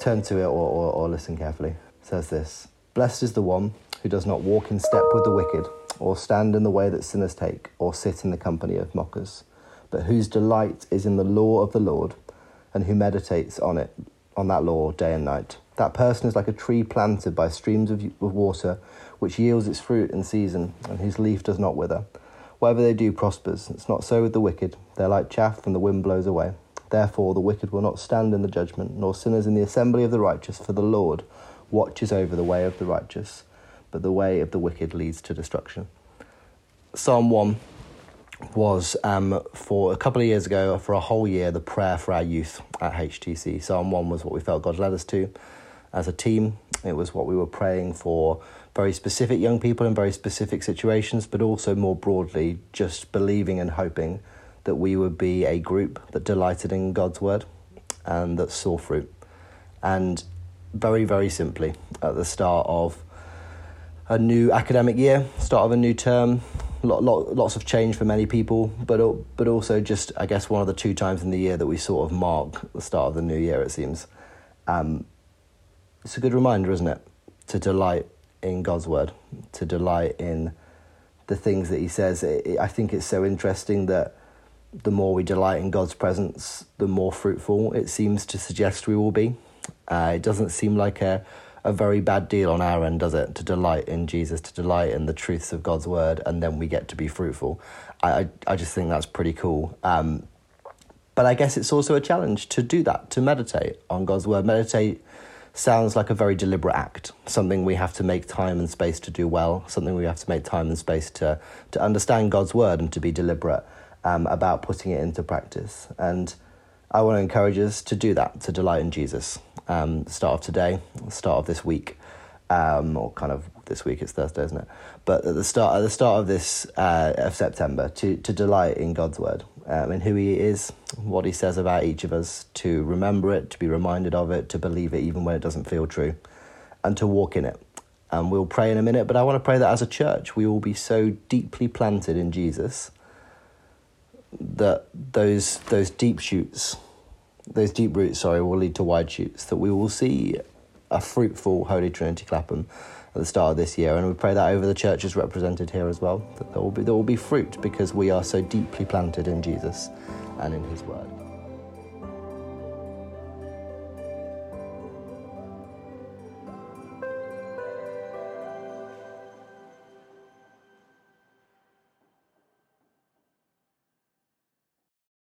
Turn to it or, or, or listen carefully. It says this Blessed is the one who does not walk in step with the wicked, or stand in the way that sinners take, or sit in the company of mockers, but whose delight is in the law of the Lord, and who meditates on it, on that law day and night. That person is like a tree planted by streams of, of water, which yields its fruit in season, and whose leaf does not wither. Whatever they do prospers. It's not so with the wicked. They're like chaff, and the wind blows away. Therefore, the wicked will not stand in the judgment, nor sinners in the assembly of the righteous, for the Lord watches over the way of the righteous, but the way of the wicked leads to destruction. Psalm 1 was um, for a couple of years ago, for a whole year, the prayer for our youth at HTC. Psalm 1 was what we felt God led us to as a team. It was what we were praying for very specific young people in very specific situations, but also more broadly, just believing and hoping that we would be a group that delighted in God's word and that saw fruit. And very, very simply, at the start of a new academic year, start of a new term, lot, lot, lots of change for many people, but but also just I guess one of the two times in the year that we sort of mark the start of the new year. It seems um, it's a good reminder, isn't it, to delight in God's word, to delight in the things that He says. I think it's so interesting that the more we delight in God's presence, the more fruitful it seems to suggest we will be. Uh, it doesn't seem like a, a very bad deal on our end, does it? To delight in Jesus, to delight in the truths of God's word, and then we get to be fruitful. I, I, I just think that's pretty cool. Um, but I guess it's also a challenge to do that, to meditate on God's word. Meditate sounds like a very deliberate act, something we have to make time and space to do well, something we have to make time and space to, to understand God's word and to be deliberate um, about putting it into practice. And I want to encourage us to do that, to delight in Jesus. Um, start of today, start of this week, um, or kind of this week. It's Thursday, isn't it? But at the start, at the start of this uh, of September, to to delight in God's word, um, in who He is, what He says about each of us, to remember it, to be reminded of it, to believe it even when it doesn't feel true, and to walk in it. And we'll pray in a minute, but I want to pray that as a church, we will be so deeply planted in Jesus that those those deep shoots, those deep roots, sorry, will lead to wide shoots. That we will see a fruitful Holy Trinity Clapham at the start of this year, and we pray that over the churches represented here as well. That there will be there will be fruit because we are so deeply planted in Jesus and in His Word.